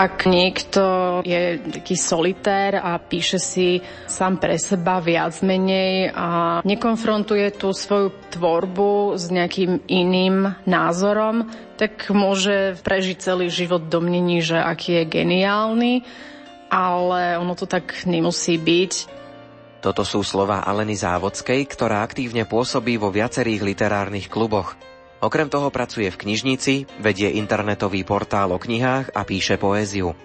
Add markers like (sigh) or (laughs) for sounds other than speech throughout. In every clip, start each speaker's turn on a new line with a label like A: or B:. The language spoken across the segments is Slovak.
A: Ak niekto je taký solitér a píše si sám pre seba viac menej a nekonfrontuje tú svoju tvorbu s nejakým iným názorom, tak môže prežiť celý život domnení, že aký je geniálny, ale ono to tak nemusí byť.
B: Toto sú slova Aleny Závodskej, ktorá aktívne pôsobí vo viacerých literárnych kluboch. Okrem toho pracuje v knižnici, vedie internetový portál o knihách a píše poéziu.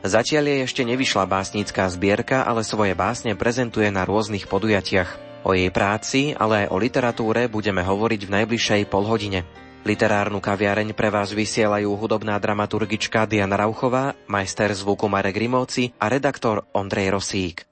B: Zatiaľ jej ešte nevyšla básnická zbierka, ale svoje básne prezentuje na rôznych podujatiach. O jej práci, ale aj o literatúre budeme hovoriť v najbližšej polhodine. Literárnu kaviareň pre vás vysielajú hudobná dramaturgička Diana Rauchová, majster zvuku Marek Rimovci a redaktor Ondrej Rosík.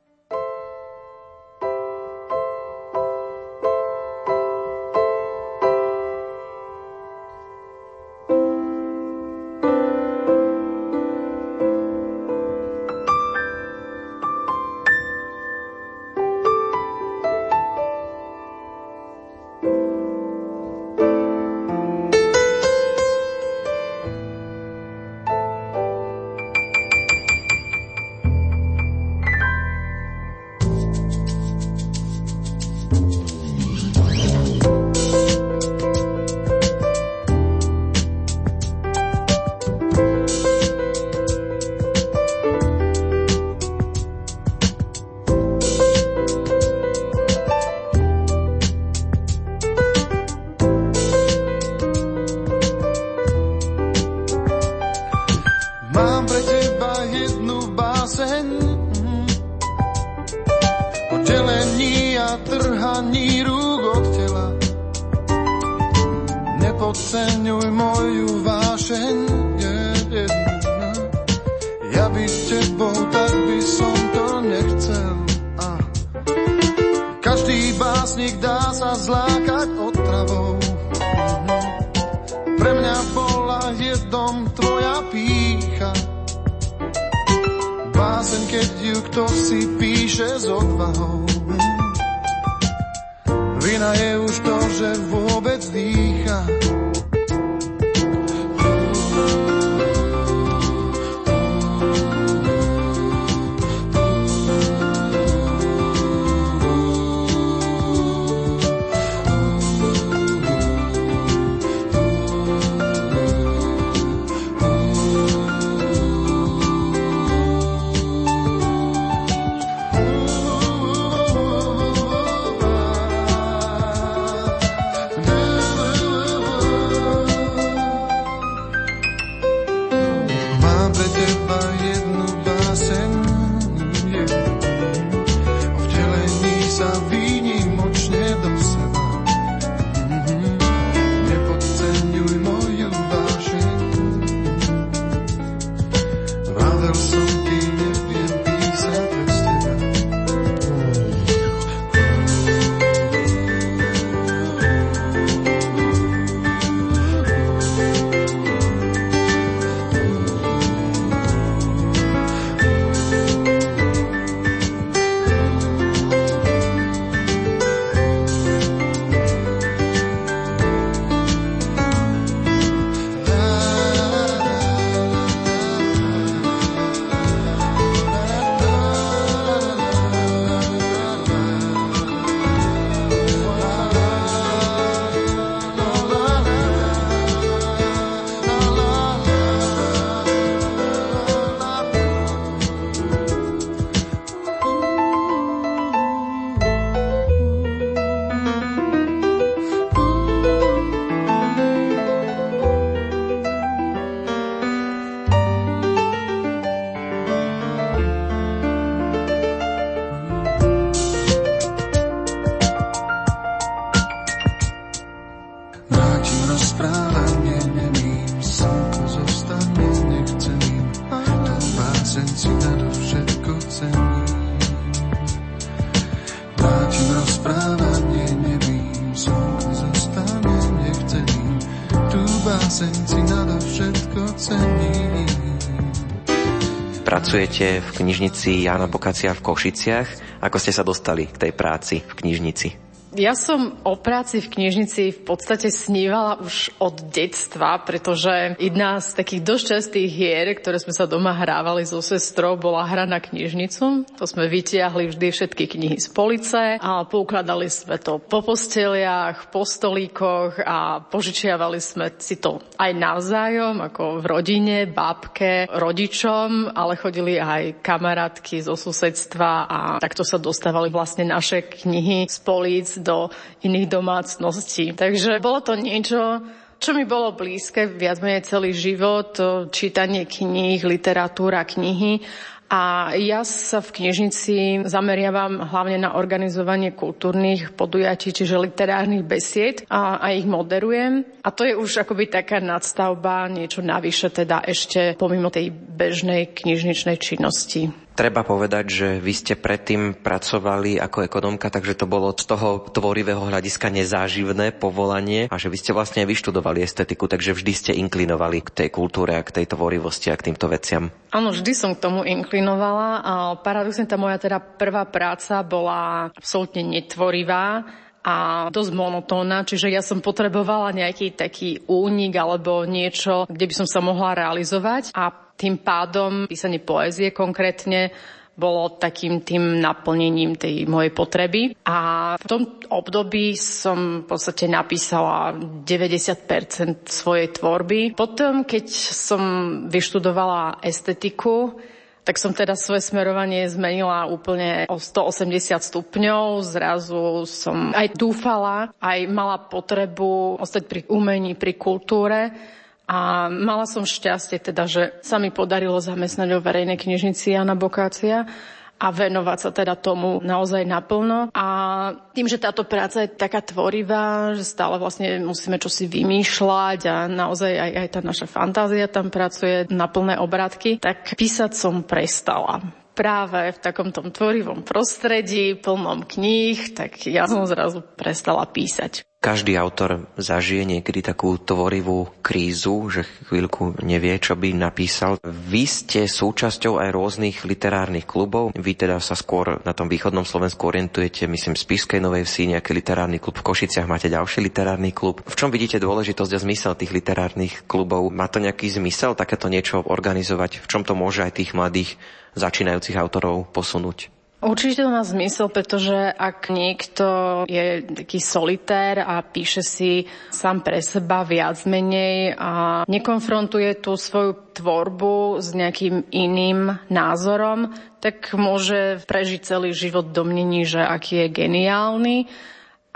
B: Vždyť dá sa zlákať otravou. Pre mňa bola jedom tvoja pícha. Básen, keď ju kto si píše s odvahou. Vina je už to, že vôbec Of be Pracujete v knižnici Jana Bokacia v Košiciach. Ako ste sa dostali k tej práci v knižnici?
A: Ja som o práci v knižnici v podstate snívala už od detstva, pretože jedna z takých dosť častých hier, ktoré sme sa doma hrávali so sestrou, bola hra na knižnicu. To sme vytiahli vždy všetky knihy z police a poukladali sme to po posteliach, po stolíkoch a požičiavali sme si to aj navzájom, ako v rodine, babke, rodičom, ale chodili aj kamarátky zo susedstva a takto sa dostávali vlastne naše knihy z políc do iných domácností. Takže bolo to niečo, čo mi bolo blízke viac menej celý život, čítanie kníh, literatúra, knihy. A ja sa v knižnici zameriavam hlavne na organizovanie kultúrnych podujatí, čiže literárnych besied a, a ich moderujem. A to je už akoby taká nadstavba, niečo navyše teda ešte pomimo tej bežnej knižničnej činnosti.
C: Treba povedať, že vy ste predtým pracovali ako ekonomka, takže to bolo z toho tvorivého hľadiska nezáživné povolanie a že vy ste vlastne vyštudovali estetiku, takže vždy ste inklinovali k tej kultúre a k tej tvorivosti a k týmto veciam.
A: Áno, vždy som k tomu inklinovala a paradoxne tá moja teda prvá práca bola absolútne netvorivá a dosť monotónna, čiže ja som potrebovala nejaký taký únik alebo niečo, kde by som sa mohla realizovať a tým pádom písanie poézie konkrétne bolo takým tým naplnením tej mojej potreby. A v tom období som v podstate napísala 90% svojej tvorby. Potom, keď som vyštudovala estetiku, tak som teda svoje smerovanie zmenila úplne o 180 stupňov. Zrazu som aj dúfala, aj mala potrebu ostať pri umení, pri kultúre a mala som šťastie teda, že sa mi podarilo zamestnať o verejnej knižnici Jana Bokácia a venovať sa teda tomu naozaj naplno. A tým, že táto práca je taká tvorivá, že stále vlastne musíme čosi vymýšľať a naozaj aj, aj tá naša fantázia tam pracuje na plné obratky, tak písať som prestala práve v takom tom tvorivom prostredí, plnom kníh, tak ja som zrazu prestala písať.
C: Každý autor zažije niekedy takú tvorivú krízu, že chvíľku nevie, čo by napísal. Vy ste súčasťou aj rôznych literárnych klubov. Vy teda sa skôr na tom východnom Slovensku orientujete, myslím, z Spiskej Novej Vsi, nejaký literárny klub. V Košiciach máte ďalší literárny klub. V čom vidíte dôležitosť a zmysel tých literárnych klubov? Má to nejaký zmysel takéto niečo organizovať? V čom to môže aj tých mladých začínajúcich autorov posunúť?
A: Určite to má zmysel, pretože ak niekto je taký solitér a píše si sám pre seba viac menej a nekonfrontuje tú svoju tvorbu s nejakým iným názorom, tak môže prežiť celý život domnení, že aký je geniálny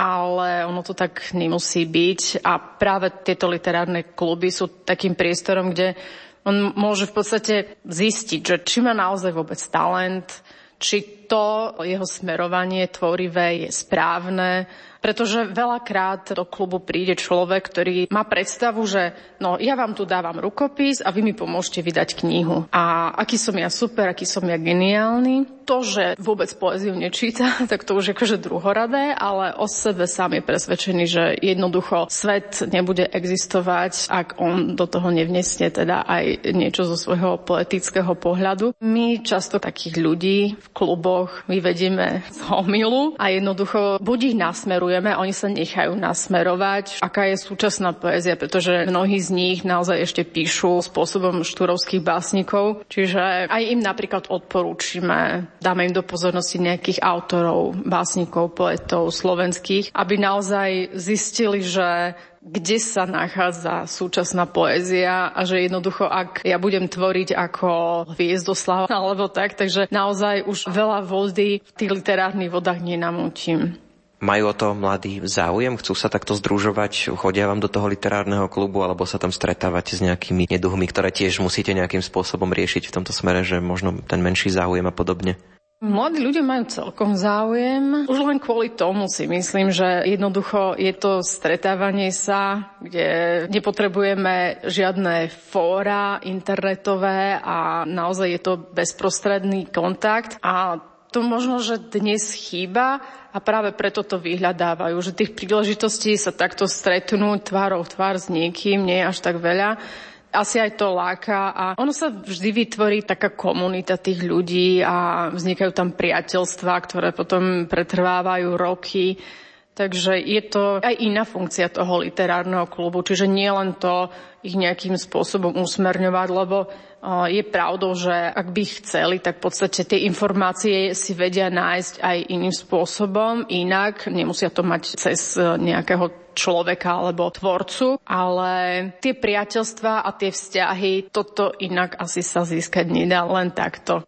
A: ale ono to tak nemusí byť. A práve tieto literárne kluby sú takým priestorom, kde on môže v podstate zistiť, že či má naozaj vôbec talent, či to jeho smerovanie tvorivé je správne, pretože veľakrát do klubu príde človek, ktorý má predstavu, že no ja vám tu dávam rukopis a vy mi pomôžete vydať knihu. A aký som ja super, aký som ja geniálny. To, že vôbec poéziu nečíta, (laughs) tak to už je akože druhoradé, ale o sebe sám je presvedčený, že jednoducho svet nebude existovať, ak on do toho nevnesne teda aj niečo zo svojho poetického pohľadu. My často takých ľudí v kluboch vyvedieme z homilu a jednoducho buď ich nasmeruje nasmerujeme, oni sa nechajú nasmerovať, aká je súčasná poézia, pretože mnohí z nich naozaj ešte píšu spôsobom štúrovských básnikov, čiže aj im napríklad odporúčime, dáme im do pozornosti nejakých autorov, básnikov, poetov slovenských, aby naozaj zistili, že kde sa nachádza súčasná poézia a že jednoducho, ak ja budem tvoriť ako Hviezdoslav alebo tak, takže naozaj už veľa vody v tých literárnych vodách nenamútim.
C: Majú o to mladí záujem? Chcú sa takto združovať? Chodia vám do toho literárneho klubu alebo sa tam stretávate s nejakými neduhmi, ktoré tiež musíte nejakým spôsobom riešiť v tomto smere, že možno ten menší záujem a podobne?
A: Mladí ľudia majú celkom záujem. Už len kvôli tomu si myslím, že jednoducho je to stretávanie sa, kde nepotrebujeme žiadne fóra internetové a naozaj je to bezprostredný kontakt. A to možno, že dnes chýba a práve preto to vyhľadávajú, že tých príležitostí sa takto stretnú tvárov tvár s niekým nie je až tak veľa. Asi aj to láka a ono sa vždy vytvorí taká komunita tých ľudí a vznikajú tam priateľstvá, ktoré potom pretrvávajú roky. Takže je to aj iná funkcia toho literárneho klubu, čiže nie len to ich nejakým spôsobom usmerňovať, lebo je pravdou, že ak by chceli, tak v podstate tie informácie si vedia nájsť aj iným spôsobom, inak nemusia to mať cez e, nejakého človeka alebo tvorcu, ale tie priateľstva a tie vzťahy, toto inak asi sa získať nedá len takto.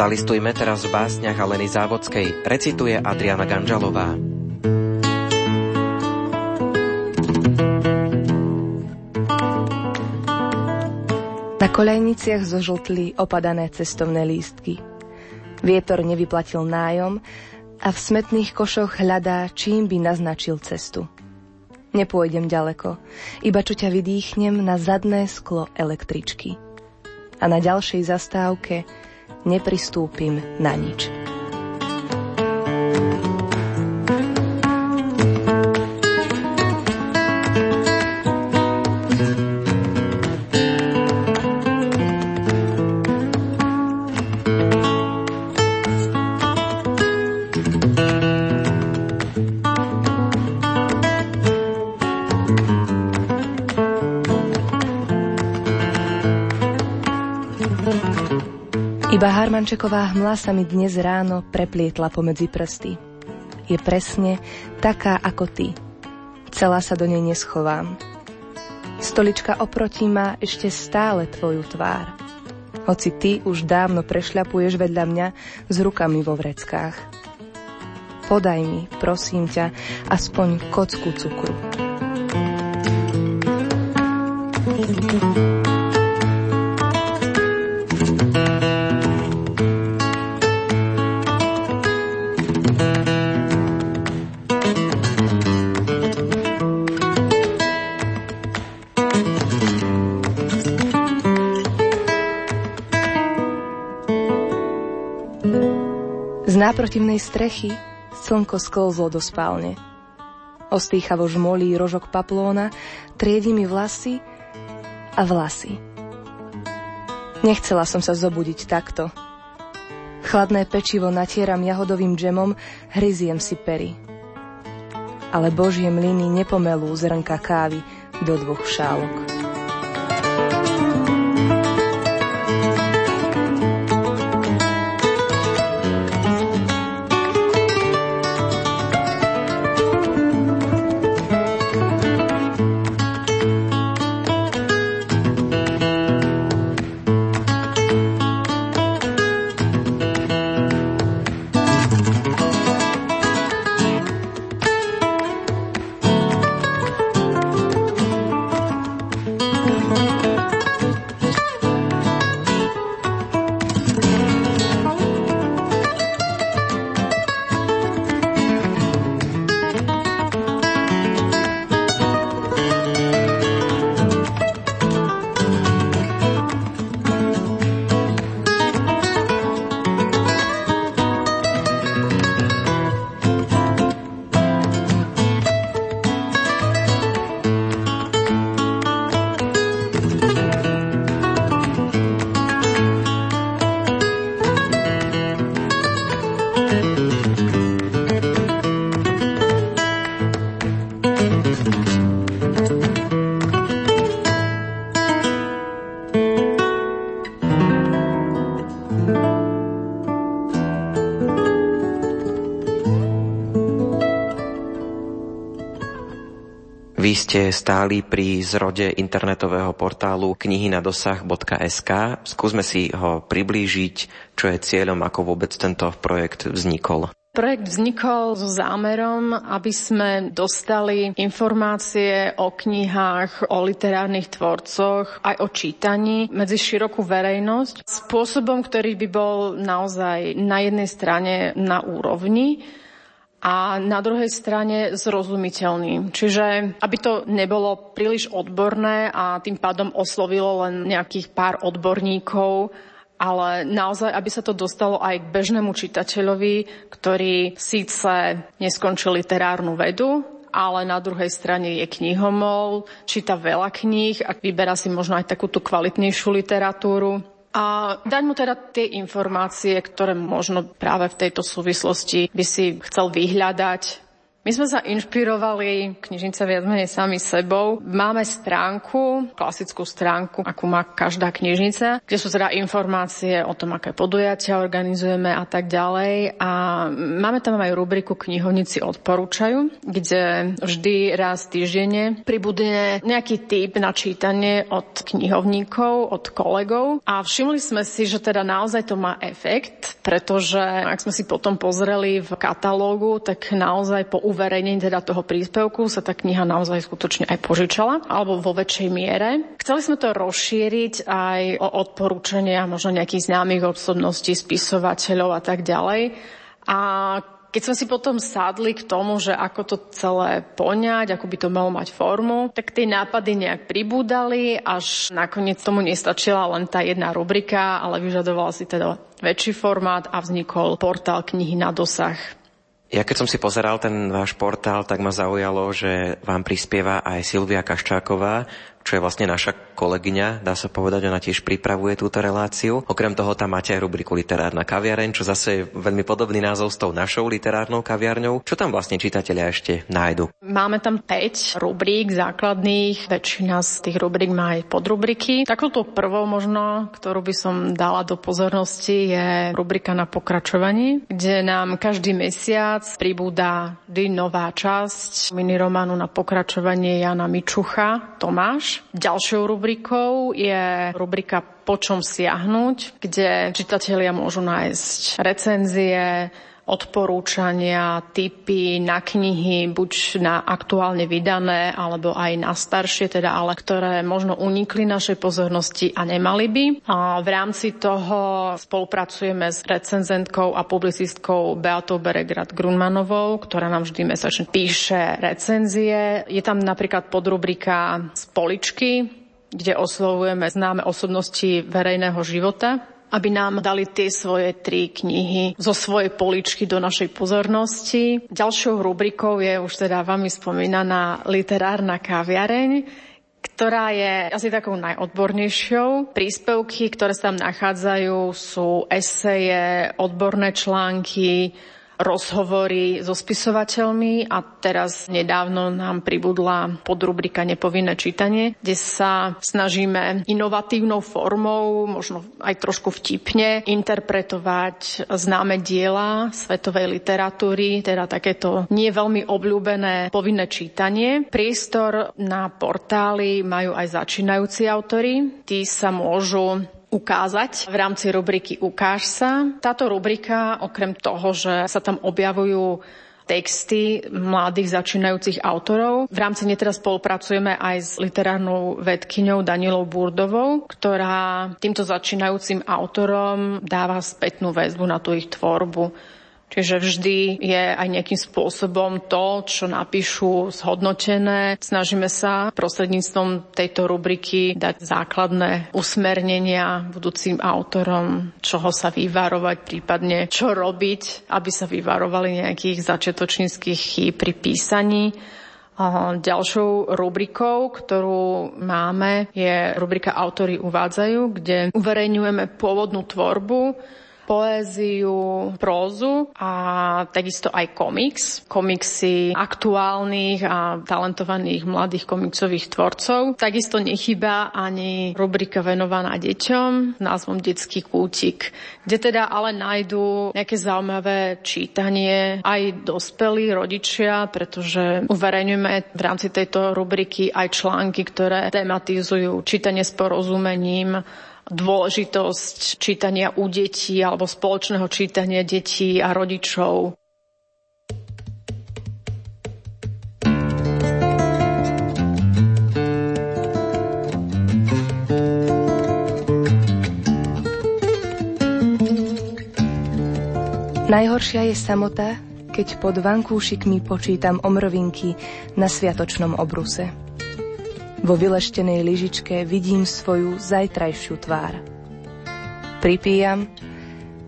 C: Zalistujme teraz v básniach Aleny Závodskej, recituje Adriana Ganžalová.
D: Na kolejniciach zožltli opadané cestovné lístky. Vietor nevyplatil nájom a v smetných košoch hľadá, čím by naznačil cestu. Nepôjdem ďaleko, iba čo ťa vydýchnem na zadné sklo električky. A na ďalšej zastávke nepristúpim na nič. Iba Harmančeková hmla sa mi dnes ráno preplietla pomedzi prsty. Je presne taká ako ty. Celá sa do nej neschovám. Stolička oproti má ešte stále tvoju tvár. Hoci ty už dávno prešľapuješ vedľa mňa s rukami vo vreckách. Podaj mi, prosím ťa, aspoň kocku cukru. thank you náprotivnej strechy slnko sklzlo do spálne. Ostýchavo žmolí rožok paplóna, triedi mi vlasy a vlasy. Nechcela som sa zobudiť takto. Chladné pečivo natieram jahodovým džemom, hryziem si pery. Ale božie mlyny nepomelú zrnka kávy do dvoch šálok.
C: Vy ste stáli pri zrode internetového portálu knihy na dosah.sk. Skúsme si ho priblížiť, čo je cieľom, ako vôbec tento projekt vznikol.
A: Projekt vznikol so zámerom, aby sme dostali informácie o knihách, o literárnych tvorcoch, aj o čítaní medzi širokú verejnosť spôsobom, ktorý by bol naozaj na jednej strane na úrovni, a na druhej strane zrozumiteľný. Čiže aby to nebolo príliš odborné a tým pádom oslovilo len nejakých pár odborníkov, ale naozaj, aby sa to dostalo aj k bežnému čitateľovi, ktorý síce neskončil literárnu vedu, ale na druhej strane je knihomol, číta veľa kníh a vyberá si možno aj takúto kvalitnejšiu literatúru. A dať mu teda tie informácie, ktoré možno práve v tejto súvislosti by si chcel vyhľadať, my sme sa inšpirovali, knižnica viac menej sami sebou. Máme stránku, klasickú stránku, akú má každá knižnica, kde sú teda informácie o tom, aké podujatia organizujeme a tak ďalej. A máme tam aj rubriku Knihovníci odporúčajú, kde vždy raz týždenne pribudne nejaký typ na čítanie od knihovníkov, od kolegov. A všimli sme si, že teda naozaj to má efekt, pretože ak sme si potom pozreli v katalógu, tak naozaj po uverejnení teda toho príspevku sa tá kniha naozaj skutočne aj požičala, alebo vo väčšej miere. Chceli sme to rozšíriť aj o odporúčania možno nejakých známych osobností, spisovateľov a tak ďalej. A keď sme si potom sadli k tomu, že ako to celé poňať, ako by to malo mať formu, tak tie nápady nejak pribúdali, až nakoniec tomu nestačila len tá jedna rubrika, ale vyžadovala si teda väčší formát a vznikol portál knihy na dosah.
C: Ja keď som si pozeral ten váš portál, tak ma zaujalo, že vám prispieva aj Silvia Kaščáková, čo je vlastne naša kolegyňa, dá sa povedať, ona tiež pripravuje túto reláciu. Okrem toho tam máte aj rubriku Literárna kaviareň, čo zase je veľmi podobný názov s tou našou literárnou kaviarňou. Čo tam vlastne čitatelia ešte nájdu?
A: Máme tam 5 rubrík základných, väčšina z tých rubrík má aj podrubriky. Takouto prvou možno, ktorú by som dala do pozornosti, je rubrika na pokračovanie, kde nám každý mesiac pribúda vždy nová časť minirománu na pokračovanie Jana Mičucha, Tomáš. Ďalšou rubrikou je rubrika Po čom siahnuť, kde čitatelia môžu nájsť recenzie, odporúčania, typy na knihy, buď na aktuálne vydané, alebo aj na staršie, teda, ale ktoré možno unikli našej pozornosti a nemali by. A v rámci toho spolupracujeme s recenzentkou a publicistkou Beatou Beregrad Grunmanovou, ktorá nám vždy mesačne píše recenzie. Je tam napríklad podrubrika z poličky, kde oslovujeme známe osobnosti verejného života aby nám dali tie svoje tri knihy zo svojej poličky do našej pozornosti. Ďalšou rubrikou je už teda vami spomínaná literárna kaviareň, ktorá je asi takou najodbornejšou. Príspevky, ktoré sa tam nachádzajú, sú eseje, odborné články, rozhovory so spisovateľmi a teraz nedávno nám pribudla podrubrika Nepovinné čítanie, kde sa snažíme inovatívnou formou, možno aj trošku vtipne, interpretovať známe diela svetovej literatúry, teda takéto nie veľmi obľúbené povinné čítanie. Priestor na portály majú aj začínajúci autory. Tí sa môžu ukázať v rámci rubriky Ukáž sa. Táto rubrika, okrem toho, že sa tam objavujú texty mladých začínajúcich autorov. V rámci nej teraz spolupracujeme aj s literárnou vedkyňou Danielou Burdovou, ktorá týmto začínajúcim autorom dáva spätnú väzbu na tú ich tvorbu. Čiže vždy je aj nejakým spôsobom to, čo napíšu zhodnotené. Snažíme sa prostredníctvom tejto rubriky dať základné usmernenia budúcim autorom, čoho sa vyvarovať, prípadne čo robiť, aby sa vyvarovali nejakých začiatočníckých chýb pri písaní. Ďalšou rubrikou, ktorú máme, je rubrika Autory uvádzajú, kde uverejňujeme pôvodnú tvorbu poéziu, prózu a takisto aj komiks. Komiksy aktuálnych a talentovaných mladých komiksových tvorcov. Takisto nechýba ani rubrika venovaná deťom názvom Detský kútik, kde teda ale nájdú nejaké zaujímavé čítanie aj dospelí rodičia, pretože uverejňujeme v rámci tejto rubriky aj články, ktoré tematizujú čítanie s porozumením, dôležitosť čítania u detí alebo spoločného čítania detí a rodičov.
D: Najhoršia je samota, keď pod vankúšikmi počítam omrvinky na sviatočnom obruse. Vo vyleštenej lyžičke vidím svoju zajtrajšiu tvár. Pripíjam,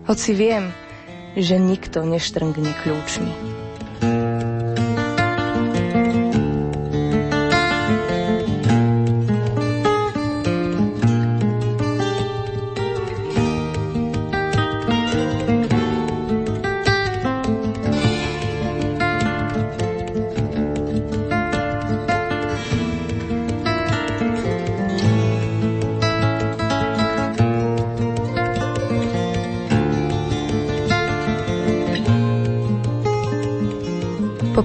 D: hoci viem, že nikto neštrngne kľúčmi.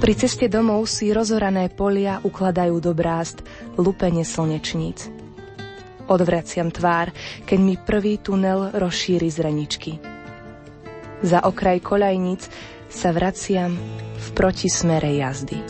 D: Popri ceste domov si rozorané polia ukladajú do brást lupenie slnečníc. Odvraciam tvár, keď mi prvý tunel rozšíri zreničky. Za okraj koľajníc sa vraciam v protismere jazdy.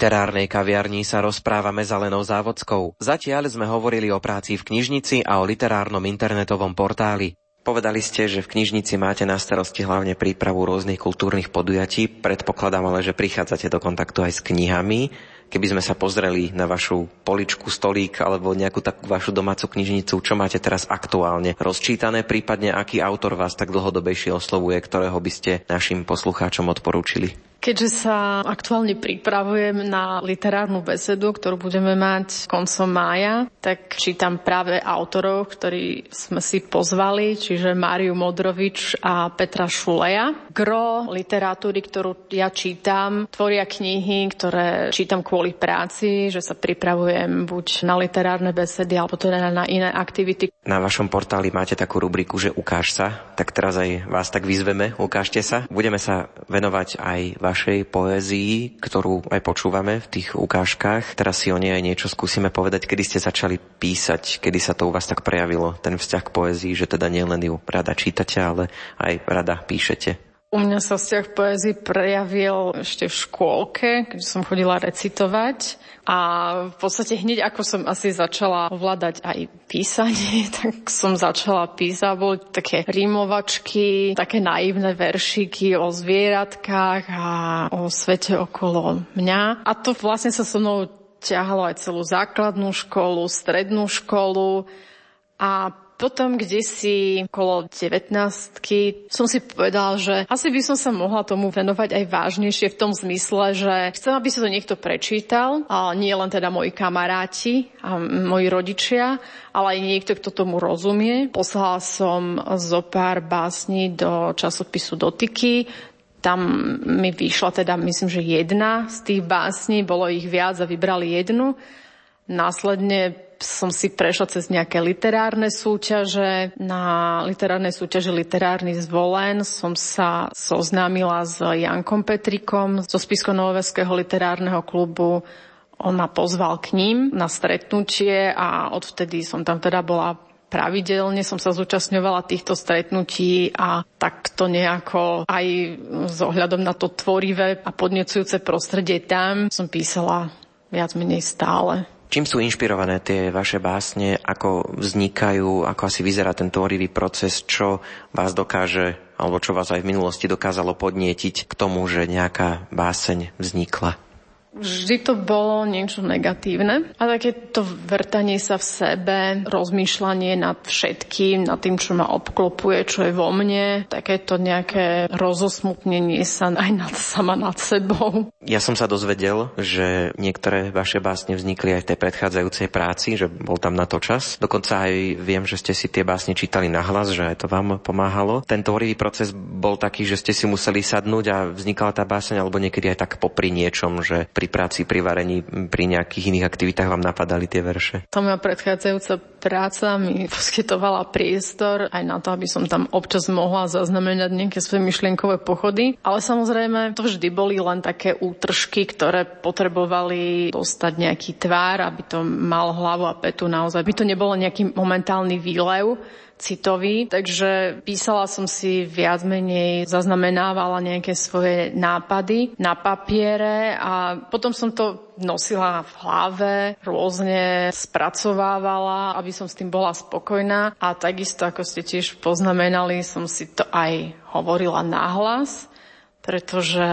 C: Literárnej kaviarni sa rozprávame s Alenou Závodskou. Zatiaľ sme hovorili o práci v knižnici a o literárnom internetovom portáli. Povedali ste, že v knižnici máte na starosti hlavne prípravu rôznych kultúrnych podujatí. Predpokladám ale, že prichádzate do kontaktu aj s knihami. Keby sme sa pozreli na vašu poličku, stolík alebo nejakú takú vašu domácu knižnicu, čo máte teraz aktuálne rozčítané, prípadne aký autor vás tak dlhodobejšie oslovuje, ktorého by ste našim poslucháčom odporúčili?
A: Keďže sa aktuálne pripravujem na literárnu besedu, ktorú budeme mať koncom mája, tak čítam práve autorov, ktorí sme si pozvali, čiže Máriu Modrovič a Petra Šuleja. Gro literatúry, ktorú ja čítam, tvoria knihy, ktoré čítam kvôli práci, že sa pripravujem buď na literárne besedy, alebo teda na iné aktivity.
C: Na vašom portáli máte takú rubriku, že ukáž sa, tak teraz aj vás tak vyzveme, ukážte sa. Budeme sa venovať aj vašej poézii, ktorú aj počúvame v tých ukážkach. Teraz si o nej aj niečo skúsime povedať, kedy ste začali písať, kedy sa to u vás tak prejavilo, ten vzťah k poézii, že teda nielen ju rada čítate, ale aj rada píšete.
A: U mňa sa vzťah poézii prejavil ešte v škôlke, keď som chodila recitovať. A v podstate hneď ako som asi začala ovládať aj písanie, (laughs) tak som začala písať. Boli také rímovačky, také naivné veršiky o zvieratkách a o svete okolo mňa. A to vlastne sa so mnou ťahalo aj celú základnú školu, strednú školu. A potom, kde si okolo 19 som si povedal, že asi by som sa mohla tomu venovať aj vážnejšie v tom zmysle, že chcem, aby si to niekto prečítal, a nie len teda moji kamaráti a moji rodičia, ale aj niekto, kto tomu rozumie. Poslala som zo pár básní do časopisu Dotyky, tam mi vyšla teda, myslím, že jedna z tých básní, bolo ich viac a vybrali jednu. Následne som si prešla cez nejaké literárne súťaže. Na literárnej súťaži Literárny zvolen som sa zoznámila s Jankom Petrikom zo Spisko-Noveského literárneho klubu. On ma pozval k ním na stretnutie a odvtedy som tam teda bola pravidelne som sa zúčastňovala týchto stretnutí a takto nejako aj s ohľadom na to tvorivé a podnecujúce prostredie tam som písala viac menej stále.
C: Čím sú inšpirované tie vaše básne, ako vznikajú, ako asi vyzerá ten tvorivý proces, čo vás dokáže, alebo čo vás aj v minulosti dokázalo podnietiť k tomu, že nejaká báseň vznikla?
A: Vždy to bolo niečo negatívne a takéto vrtanie sa v sebe, rozmýšľanie nad všetkým, nad tým, čo ma obklopuje, čo je vo mne, takéto nejaké rozosmutnenie sa aj nad, sama nad sebou.
C: Ja som sa dozvedel, že niektoré vaše básne vznikli aj v tej predchádzajúcej práci, že bol tam na to čas. Dokonca aj viem, že ste si tie básne čítali nahlas, že aj to vám pomáhalo. Ten tvorivý proces bol taký, že ste si museli sadnúť a vznikala tá báseň, alebo niekedy aj tak popri niečom, že pri práci, pri varení, pri nejakých iných aktivitách vám napadali tie verše?
A: Tá moja predchádzajúca práca mi poskytovala priestor aj na to, aby som tam občas mohla zaznamenať nejaké svoje myšlienkové pochody. Ale samozrejme, to vždy boli len také útržky, ktoré potrebovali dostať nejaký tvár, aby to mal hlavu a petu naozaj. By to nebolo nejaký momentálny výlev, citový, takže písala som si viac menej, zaznamenávala nejaké svoje nápady na papiere a potom som to nosila v hlave, rôzne spracovávala, aby som s tým bola spokojná. A takisto, ako ste tiež poznamenali, som si to aj hovorila nahlas, pretože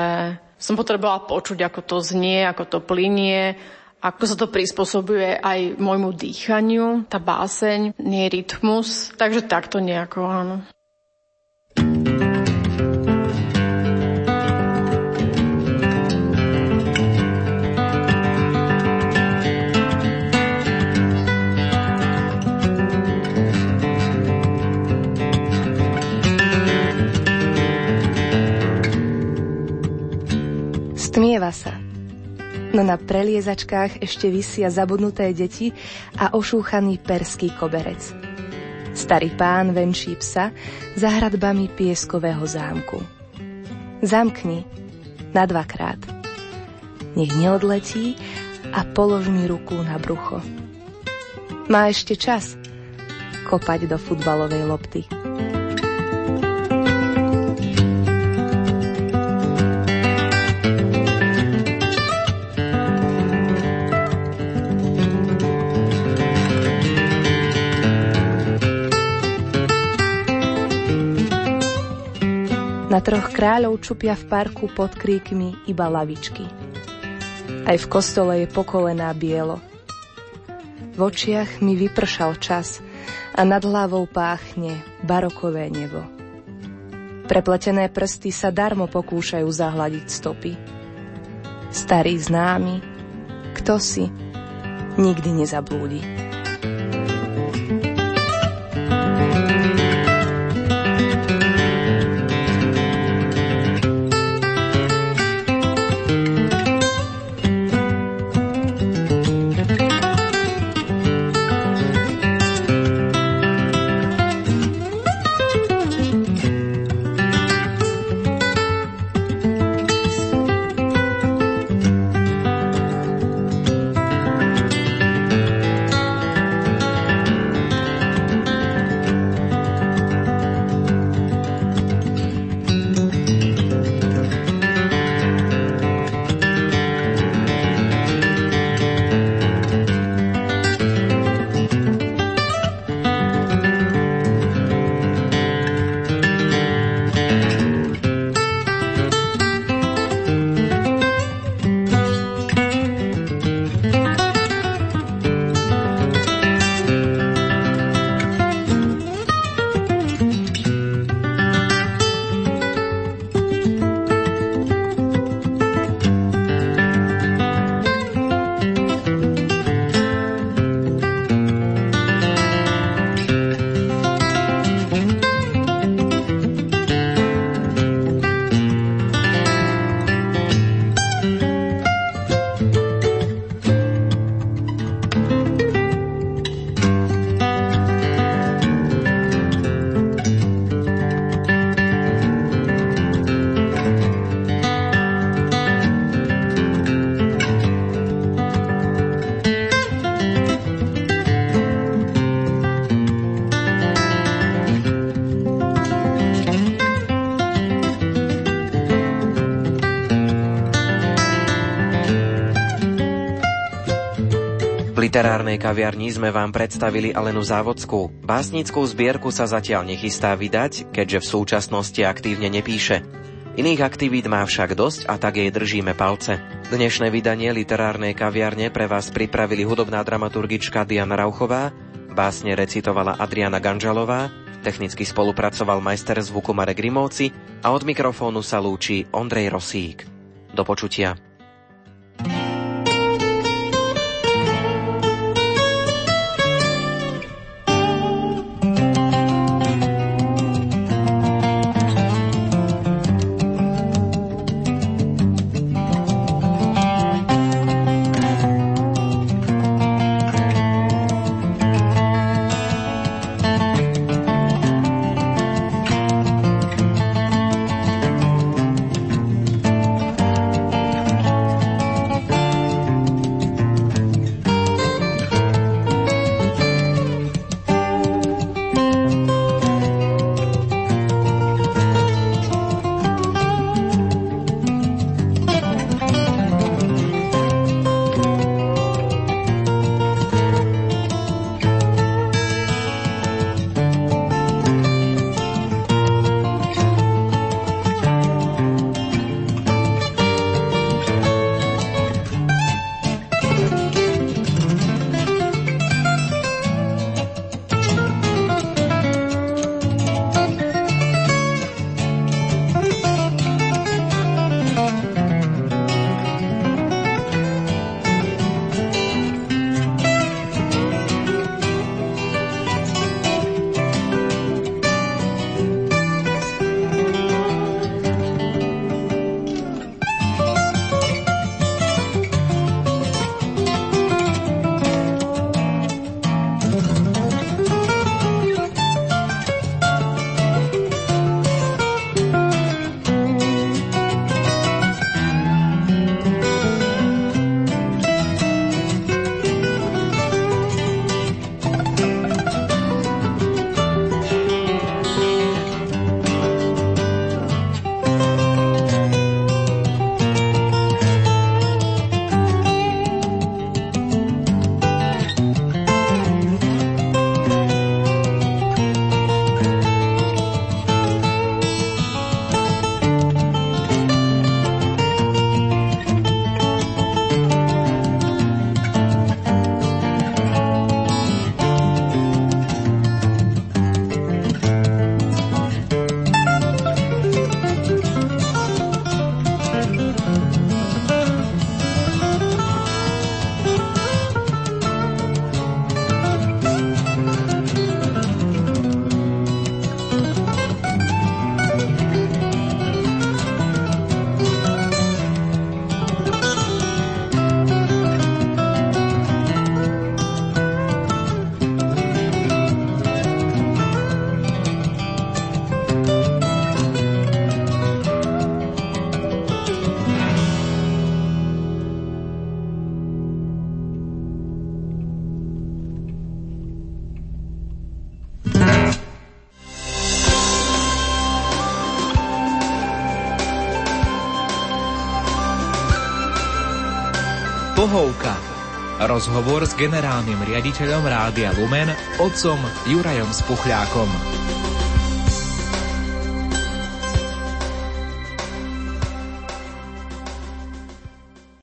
A: som potrebovala počuť, ako to znie, ako to plinie, ako sa to prispôsobuje aj môjmu dýchaniu, tá báseň, nie rytmus. Takže takto nejako, áno.
D: Stmieva sa no na preliezačkách ešte vysia zabudnuté deti a ošúchaný perský koberec. Starý pán venčí psa za hradbami pieskového zámku. Zamkni na dvakrát. Nech neodletí a polož mi ruku na brucho. Má ešte čas kopať do futbalovej lopty. Na troch kráľov čupia v parku pod kríkmi iba lavičky. Aj v kostole je pokolená bielo. V očiach mi vypršal čas a nad hlavou páchne barokové nebo. Prepletené prsty sa darmo pokúšajú zahladiť stopy. Starý známy, kto si, nikdy nezablúdi.
C: Literárnej kaviarni sme vám predstavili Alenu Závodskú. Básnickú zbierku sa zatiaľ nechystá vydať, keďže v súčasnosti aktívne nepíše. Iných aktivít má však dosť a tak jej držíme palce. Dnešné vydanie literárnej kaviarne pre vás pripravili hudobná dramaturgička Diana Rauchová, básne recitovala Adriana Ganžalová, technicky spolupracoval majster zvuku Marek Grimovci a od mikrofónu sa lúči Ondrej Rosík. Do počutia.
E: Rozhovor s generálnym riaditeľom Rádia Lumen, otcom Jurajom Spuchľákom.